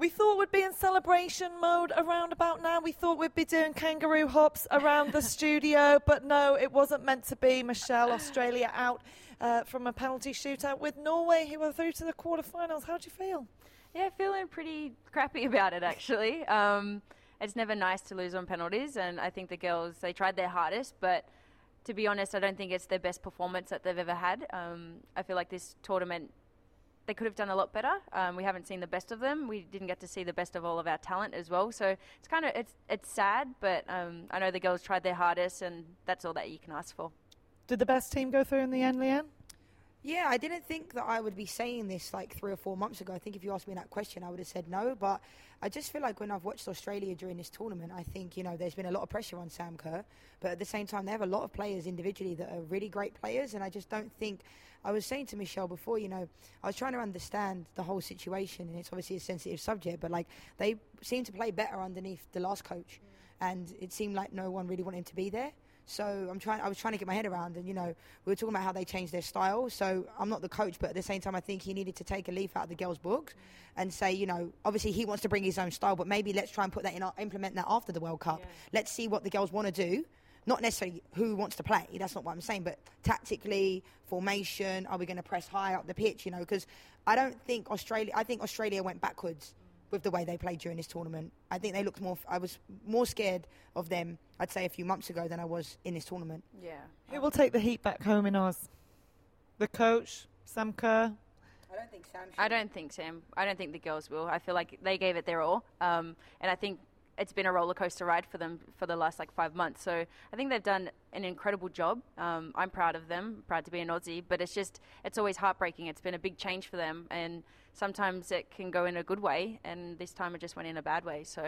We thought we'd be in celebration mode around about now. We thought we'd be doing kangaroo hops around the studio, but no, it wasn't meant to be. Michelle, Australia out uh, from a penalty shootout with Norway, who were through to the quarterfinals. How do you feel? Yeah, feeling pretty crappy about it actually. Um, it's never nice to lose on penalties, and I think the girls they tried their hardest, but to be honest, I don't think it's their best performance that they've ever had. Um, I feel like this tournament they could have done a lot better. Um, we haven't seen the best of them. We didn't get to see the best of all of our talent as well. So it's kind of it's it's sad, but um, I know the girls tried their hardest, and that's all that you can ask for. Did the best team go through in the end, Lianne? Yeah, I didn't think that I would be saying this like three or four months ago. I think if you asked me that question, I would have said no. But I just feel like when I've watched Australia during this tournament, I think, you know, there's been a lot of pressure on Sam Kerr. But at the same time, they have a lot of players individually that are really great players. And I just don't think. I was saying to Michelle before, you know, I was trying to understand the whole situation. And it's obviously a sensitive subject, but like they seem to play better underneath the last coach. And it seemed like no one really wanted him to be there. So I'm trying. I was trying to get my head around, and you know, we were talking about how they changed their style. So I'm not the coach, but at the same time, I think he needed to take a leaf out of the girls' books and say, you know, obviously he wants to bring his own style, but maybe let's try and put that in, our, implement that after the World Cup. Yeah. Let's see what the girls want to do. Not necessarily who wants to play. That's not what I'm saying, but tactically, formation. Are we going to press high up the pitch? You know, because I don't think Australia. I think Australia went backwards with the way they played during this tournament. I think they looked more. I was more scared of them. I'd say a few months ago than I was in this tournament. Yeah. Who will take the heat back home in Oz? The coach, Sam Kerr. I don't think Sam. I don't think Sam. I don't think the girls will. I feel like they gave it their all, um, and I think it's been a roller coaster ride for them for the last like five months. So I think they've done an incredible job. Um, I'm proud of them. Proud to be an Aussie, but it's just it's always heartbreaking. It's been a big change for them, and sometimes it can go in a good way, and this time it just went in a bad way. So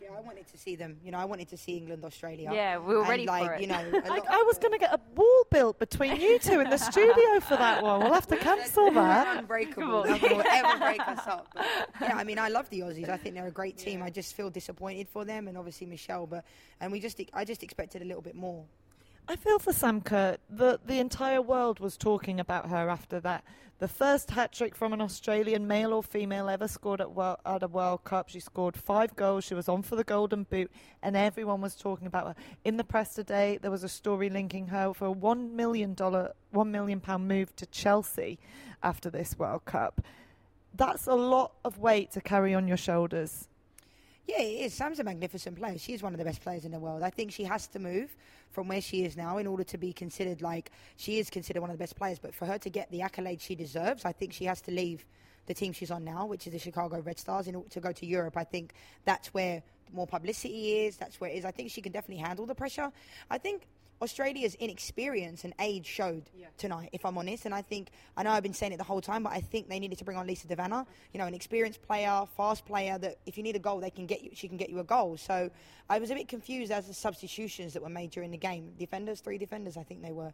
Yeah, I wanted to see them. You know, I wanted to see England, Australia. Yeah, we were And, ready for like, it. You know, a Like, I was going to get a wall built between you two in the studio for that one. We'll have to cancel that. unbreakable. Nothing will ever break us up. But, yeah, I mean, I love the Aussies. I think they're a great team. I just feel disappointed for them, and obviously Michelle. But and we just, I just expected a little bit more. I feel for Sam Kerr. The, entire world was talking about her after that. The first hat trick from an Australian, male or female, ever scored at, at a World Cup. She scored five goals. She was on for the Golden Boot, and everyone was talking about her. In the press today, there was a story linking her for a $1 million, $1 million pound move to Chelsea after this World Cup. That's a lot of weight to carry on your shoulders. Yeah, it is. Sam's a magnificent player. She is one of the best players in the world. I think she has to move from where she is now in order to be considered like she is considered one of the best players. But for her to get the accolade she deserves, I think she has to leave the team she's on now, which is the Chicago Red Stars, in order to go to Europe. I think that's where more publicity is. That's where it is. I think she can definitely handle the pressure. I think Australia's inexperience and age showed tonight, if I'm honest. And I think, I know I've been saying it the whole time, but I think they needed to bring on Lisa De Vanna, you know, an experienced player, fast player that if you need a goal, they can get you, she can get you a goal. So I was a bit confused as the substitutions that were made during the game. Defenders, three defenders, I think they were.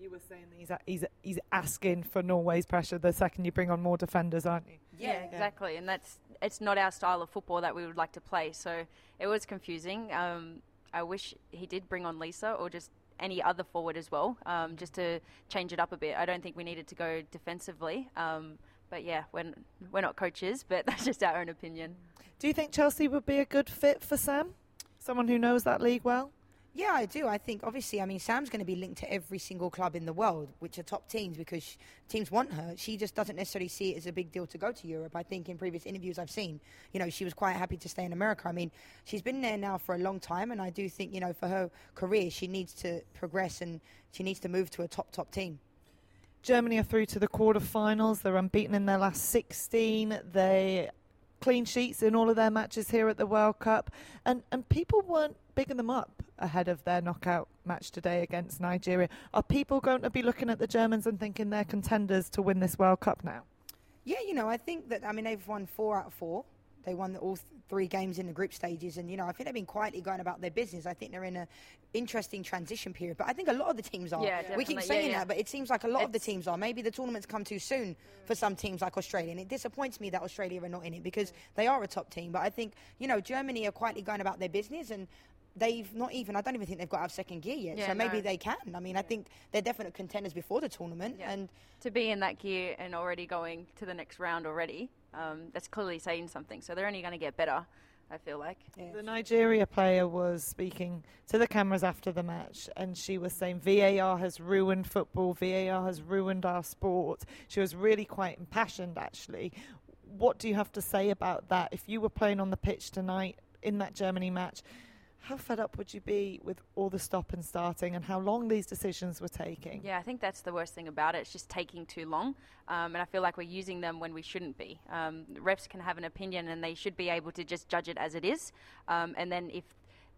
You were saying that he's, a, he's, a, he's asking for Norway's pressure the second you bring on more defenders, aren't you? Yeah, exactly. And that's it's not our style of football that we would like to play. So it was confusing. Um, I wish he did bring on Lisa or just any other forward as well, um, just to change it up a bit. I don't think we needed to go defensively. Um, but yeah, we're, we're not coaches, but that's just our own opinion. Do you think Chelsea would be a good fit for Sam? Someone who knows that league well? Yeah, I do. I think obviously, I mean, Sam's going to be linked to every single club in the world, which are top teams because teams want her. She just doesn't necessarily see it as a big deal to go to Europe. I think in previous interviews I've seen, you know, she was quite happy to stay in America. I mean, she's been there now for a long time, and I do think, you know, for her career, she needs to progress and she needs to move to a top, top team. Germany are through to the quarterfinals. They're unbeaten in their last 16. They clean sheets in all of their matches here at the World Cup. And, and people weren't bigging them up ahead of their knockout match today against Nigeria. Are people going to be looking at the Germans and thinking they're contenders to win this World Cup now? Yeah, you know, I think that I mean they've won four out of four. They won all th- three games in the group stages, and you know I think they've been quietly going about their business. I think they're in a interesting transition period, but I think a lot of the teams are. Yeah, we keep saying Yeah, yeah. that, but it seems like a lot of the teams are. Maybe the tournament's come too soon for some teams like Australia, and it disappoints me that Australia are not in it because mm. they are a top team. But I think you know Germany are quietly going about their business and. They've not even. I don't even think they've got out of second gear yet. Yeah, so maybe no. they can. I mean, I think they're definite contenders before the tournament, Yeah. and to be in that gear and already going to the next round already, um, that's clearly saying something. So they're only going to get better. I feel like. yeah. The Nigeria player was speaking to the cameras after the match, and she was saying VAR has ruined football, VAR has ruined our sport. She was really quite impassioned, actually. What do you have to say about that? If you were playing on the pitch tonight in that Germany match, how fed up would you be with all the stop and starting and how long these decisions were taking? Yeah, I think that's the worst thing about it. It's just taking too long. Um, and I feel like we're using them when we shouldn't be. Um, refs can have an opinion and they should be able to just judge it as it is. Um, and then if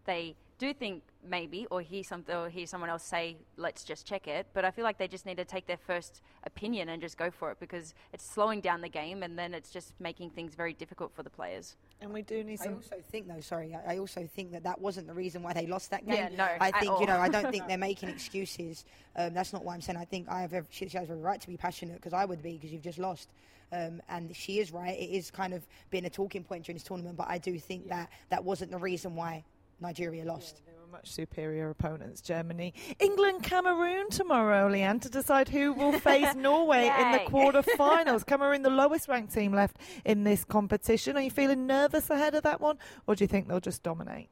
they do think maybe or hear something or hear someone else say let's just check it but i feel like they just need to take their first opinion and just go for it because it's slowing down the game and then it's just making things very difficult for the players And we do need some. I also think, though, sorry, I I also think that that wasn't the reason why they lost that game. Yeah, no, I at think, all. you know, I don't think they're making excuses. Um, that's not what I'm saying. I think I have every, she she has every right to be passionate because I would be because you've just lost. Um, and she is right. It is kind of been a talking point during this tournament, but I do think that that wasn't the reason why Nigeria lost. They were much superior opponents, Germany. England, Cameroon tomorrow, Lianne, to decide who will face Norway in the quarter-finals. Cameroon, the lowest ranked team left in this competition. Are you feeling nervous ahead of that one, or do you think they'll just dominate?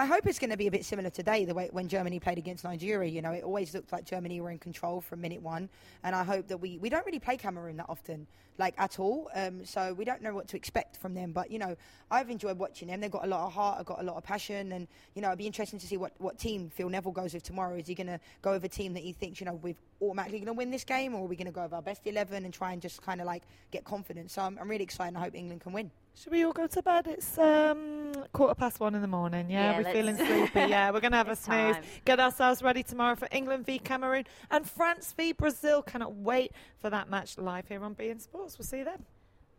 I hope it's going to be a bit similar today, the way when Germany played against Nigeria. You know, it always looked like Germany were in control from minute one, and I hope that we we don't really play Cameroon that often, like at all. Um, so we don't know what to expect from them. But you know, I've enjoyed watching them. They've got a lot of heart, I've got a lot of passion, and you know, it'd be interesting to see what what team Phil Neville goes with tomorrow. Is he going to go with a team that he thinks you know we're automatically going to win this game, or are we going to go with our best eleven and try and just kind of like get confidence? So I'm, I'm really excited. I hope England can win. Should we all go to bed? It's um, quarter past one in the morning. Yeah, Yeah, we're feeling sleepy. Yeah, we're going to have a snooze. time. Get ourselves ready tomorrow for England v Cameroon and France v Brazil. Cannot wait for that match live here on beIN Sports. We'll see you then.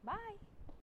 bye